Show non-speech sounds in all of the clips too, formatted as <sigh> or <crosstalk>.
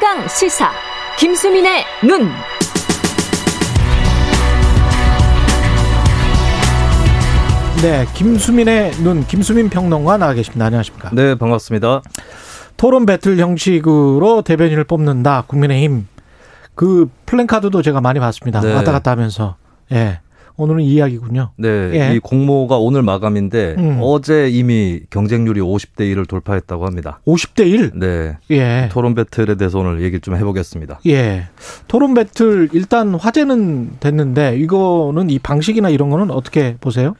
최강 시사 김수민의 눈. 네, 김수민의 눈, 김수민 평론가 나와 계십니다. 안녕하십니까? 네, 반갑습니다. 토론 배틀 형식으로 대변인을 뽑는다. 국민의힘 그 플랜카드도 제가 많이 봤습니다. 네. 왔다 갔다 하면서 예. 오늘은 이 이야기군요. 네. 예. 이 공모가 오늘 마감인데 음. 어제 이미 경쟁률이 50대 1을 돌파했다고 합니다. 50대 1? 네. 예. 토론 배틀에 대해서 오늘 얘기를 좀 해보겠습니다. 예. 토론 배틀 일단 화제는 됐는데 이거는 이 방식이나 이런 거는 어떻게 보세요?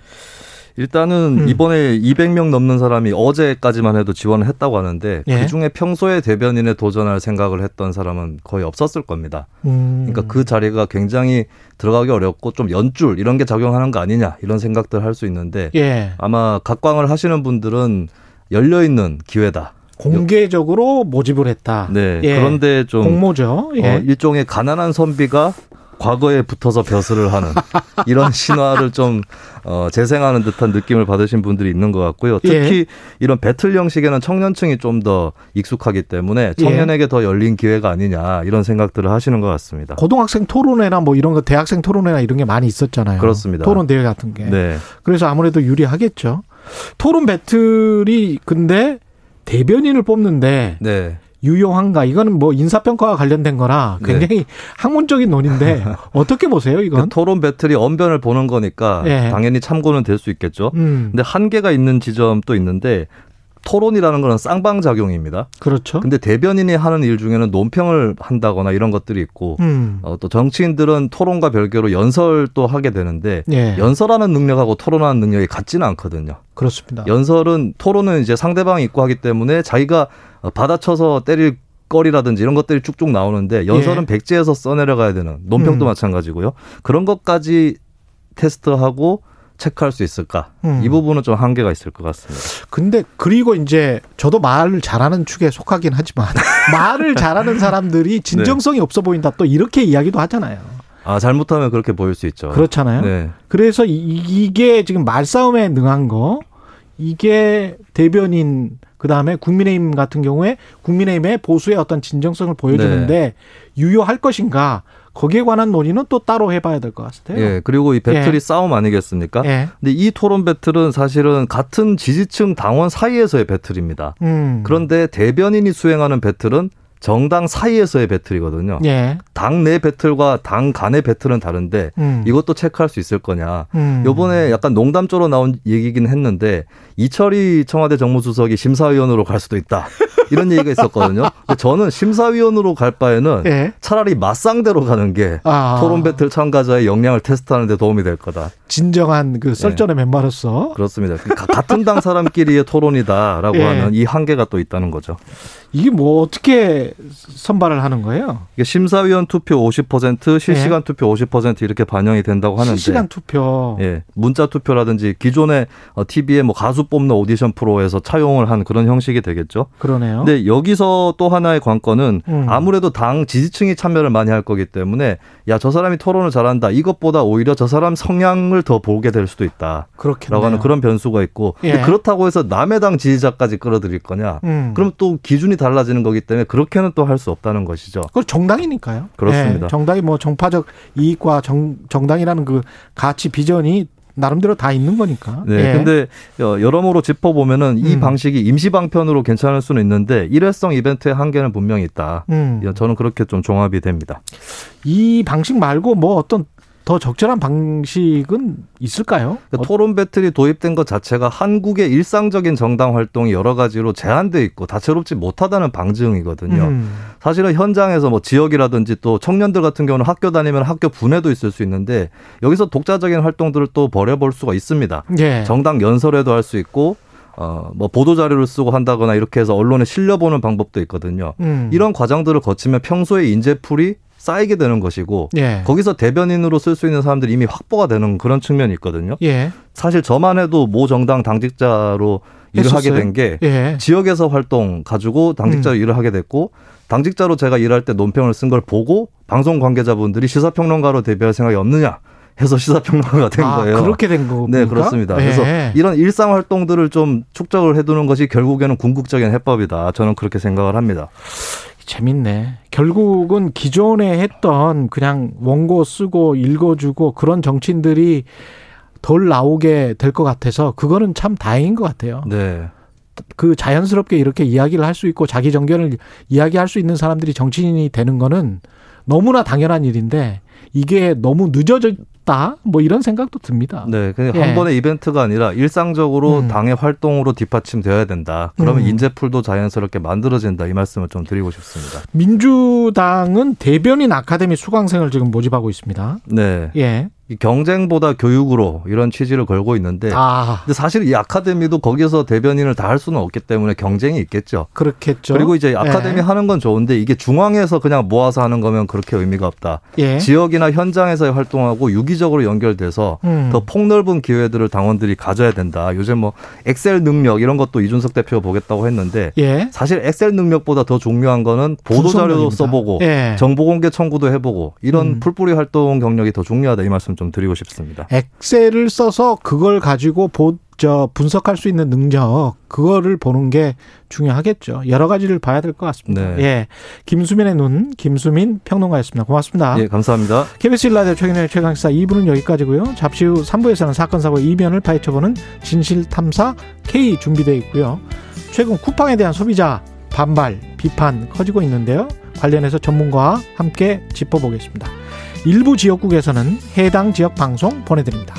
일단은 음. 이번에 200명 넘는 사람이 어제까지만 해도 지원을 했다고 하는데 예. 그 중에 평소에 대변인에 도전할 생각을 했던 사람은 거의 없었을 겁니다. 음. 그러니까 그 자리가 굉장히 들어가기 어렵고 좀 연줄 이런 게 작용하는 거 아니냐 이런 생각들 할 수 있는데 예. 아마 각광을 하시는 분들은 열려 있는 기회다. 공개적으로 모집을 했다. 네. 예. 그런데 좀 공모죠. 예. 어, 일종의 가난한 선비가 과거에 붙어서 벼슬을 하는 이런 신화를 좀 어, 재생하는 듯한 느낌을 받으신 분들이 있는 것 같고요. 특히 예. 이런 배틀 형식에는 청년층이 좀 더 익숙하기 때문에 청년에게 예. 더 열린 기회가 아니냐 이런 생각들을 하시는 것 같습니다. 고등학생 토론회나 뭐 이런 거 대학생 토론회나 이런 게 많이 있었잖아요. 그렇습니다. 토론 대회 같은 게. 네. 그래서 아무래도 유리하겠죠. 토론 배틀이 근데 대변인을 뽑는데 네. 유용한가? 이거는 뭐 인사평가와 관련된 거라 네. 굉장히 네. 학문적인 논인데 <laughs> 어떻게 보세요, 이건? 그 토론 배틀이 언변을 보는 거니까 네. 당연히 참고는 될 수 있겠죠. 음. 근데 한계가 있는 지점도 있는데 토론이라는 거는 쌍방작용입니다. 그렇죠. 근데 대변인이 하는 일 중에는 논평을 한다거나 이런 것들이 있고 음. 어, 또 정치인들은 토론과 별개로 연설도 하게 되는데 예. 연설하는 능력하고 토론하는 능력이 같지는 않거든요. 그렇습니다. 연설은 토론은 이제 상대방이 있고 하기 때문에 자기가 받아쳐서 때릴 거리라든지 이런 것들이 쭉쭉 나오는데 연설은 예. 백지에서 써내려가야 되는 논평도 음. 마찬가지고요. 그런 것까지 테스트하고 체크할 수 있을까? 음. 이 부분은 좀 한계가 있을 것 같습니다. 근데 그리고 이제 저도 말을 잘하는 축에 속하긴 하지만 <laughs> 말을 잘하는 사람들이 진정성이 네. 없어 보인다 또 이렇게 이야기도 하잖아요. 아 잘못하면 그렇게 보일 수 있죠. 그렇잖아요. 네. 그래서 이게 지금 말싸움에 능한 거 이게 대변인 그 다음에 국민의힘 같은 경우에 국민의힘의 보수의 어떤 진정성을 보여주는데 네. 유효할 것인가 거기에 관한 논의는 또 따로 해봐야 될 것 같아요. 예, 그리고 이 배틀이 예. 싸움 아니겠습니까? 예. 근데 이 토론 배틀은 사실은 같은 지지층 당원 사이에서의 배틀입니다. 음. 그런데 대변인이 수행하는 배틀은 정당 사이에서의 배틀이거든요. 예. 당내 배틀과 당 간의 배틀은 다른데 음. 이것도 체크할 수 있을 거냐. 음. 요번에 약간 농담조로 나온 얘기긴 했는데 이철희 청와대 정무수석이 심사위원으로 갈 수도 있다. 이런 <laughs> 얘기가 있었거든요. 저는 심사위원으로 갈 바에는 예. 차라리 맞상대로 가는 게 아. 토론 배틀 참가자의 역량을 테스트하는 데 도움이 될 거다. 진정한 그 썰전의 예. 멤버로서 그렇습니다. 같은 당 사람끼리의 토론이다라고 <laughs> 예. 하는 이 한계가 또 있다는 거죠. 이게 뭐 어떻게 선발을 하는 거예요? 이게 심사위원 투표 50% 실시간 예. 투표 50% 이렇게 반영이 된다고 하는데 실시간 투표 예 문자 투표라든지 기존의 TV에 어, 뭐 가수 뽑는 오디션 프로에서 차용을 한 그런 형식이 되겠죠. 그러네요. 근데 여기서 또 하나의 관건은 음. 아무래도 당 지지층이 참여를 많이 할 거기 때문에 야 저 사람이 토론을 잘한다 이것보다 오히려 저 사람 성향을 더 보게 될 수도 있다. 그렇겠네요. 하는 그런 변수가 있고 예. 그렇다고 해서 남의 당 지지자까지 끌어들일 거냐? 음. 그럼 또 기준이 달라지는 거기 때문에 그렇게는 또 할 수 없다는 것이죠. 그 정당이니까요. 그렇습니다. 예. 정당이 뭐 정파적 이익과 정, 정당이라는 그 가치 비전이 나름대로 다 있는 거니까. 네. 예. 근데 여러모로 짚어보면은 이 음. 방식이 임시 방편으로 괜찮을 수는 있는데 일회성 이벤트의 한계는 분명히 있다. 음. 저는 그렇게 좀 종합이 됩니다. 이 방식 말고 뭐 어떤 더 적절한 방식은 있을까요? 그러니까 토론 배틀이 도입된 것 자체가 한국의 일상적인 정당 활동이 여러 가지로 제한돼 있고 다채롭지 못하다는 방증이거든요. 음. 사실은 현장에서 뭐 지역이라든지 또 청년들 같은 경우는 학교 다니면 학교 분해도 있을 수 있는데 여기서 독자적인 활동들을 또 벌여볼 수가 있습니다. 예. 정당 연설회도 할 수 있고 어, 뭐 보도 자료를 쓰고 한다거나 이렇게 해서 언론에 실려보는 방법도 있거든요. 음. 이런 과정들을 거치면 평소에 인재풀이 쌓이게 되는 것이고 예. 거기서 대변인으로 쓸 수 있는 사람들이 이미 확보가 되는 그런 측면이 있거든요. 예. 사실 저만 해도 모 정당 당직자로 일을 하게 된게 예. 지역에서 활동 가지고 당직자로 음. 일을 하게 됐고 당직자로 제가 일할 때 논평을 쓴 걸 보고 방송 관계자분들이 시사평론가로 데뷔할 생각이 없느냐 해서 시사평론가가 된 아, 거예요. 그렇게 된 거. 네, 그렇습니다. 네. 그래서 이런 일상 활동들을 좀 축적을 해두는 것이 결국에는 궁극적인 해법이다. 저는 그렇게 생각을 합니다. 재밌네. 결국은 기존에 했던 그냥 원고 쓰고 읽어주고 그런 정치인들이 덜 나오게 될 것 같아서 그거는 참 다행인 것 같아요. 네. 그 자연스럽게 이렇게 이야기를 할 수 있고 자기 정견을 이야기할 수 있는 사람들이 정치인이 되는 거는 너무나 당연한 일인데 이게 너무 늦어 졌다 뭐 이런 생각도 듭니다. 네, 그냥 예. 한 번의 이벤트가 아니라 일상적으로 음. 당의 활동으로 뒷받침되어야 된다. 그러면 음. 인재풀도 자연스럽게 만들어진다. 이 말씀을 좀 드리고 싶습니다. 민주당은 대변인 아카데미 수강생을 지금 모집하고 있습니다. 네, 예. 이 경쟁보다 교육으로 이런 취지를 걸고 있는데, 아, 근데 사실 이 아카데미도 거기서 대변인을 다 할 수는 없기 때문에 경쟁이 있겠죠. 그렇겠죠. 그리고 이제 아카데미 예. 하는 건 좋은데 이게 중앙에서 그냥 모아서 하는 거면 그렇게 의미가 없다. 예. 지역이나 현장에서 활동하고 유기적 으로 연결돼서 음. 더 폭넓은 기회들을 당원들이 가져야 된다. 요즘 뭐 엑셀 능력 이런 것도 이준석 대표가 보겠다고 했는데 예. 사실 엑셀 능력보다 더 중요한 거는 보도 자료도. 써보고 예. 정보 공개 청구도 해보고 이런 음. 풀뿌리 활동 경력이 더 중요하다 이 말씀 좀 드리고 싶습니다. 엑셀을 써서 그걸 가지고 보, 저 분석할 수 있는 능력 그거를 보는 게 중요하겠죠. 여러 가지를 봐야 될 것 같습니다. 네. 예. 김수민의 눈 김수민 평론가였습니다. 고맙습니다. 예, 감사합니다. KBS 일라디오 최근의 최강시사 2부는 여기까지고요. 잠시 후 3부에서는 사건 사고 이면을 파헤쳐보는 진실 탐사 K 준비되어 있고요. 최근 쿠팡에 대한 소비자 반발 비판 커지고 있는데요. 관련해서 전문가와 함께 짚어보겠습니다. 일부 지역국에서는 해당 지역 방송 보내드립니다.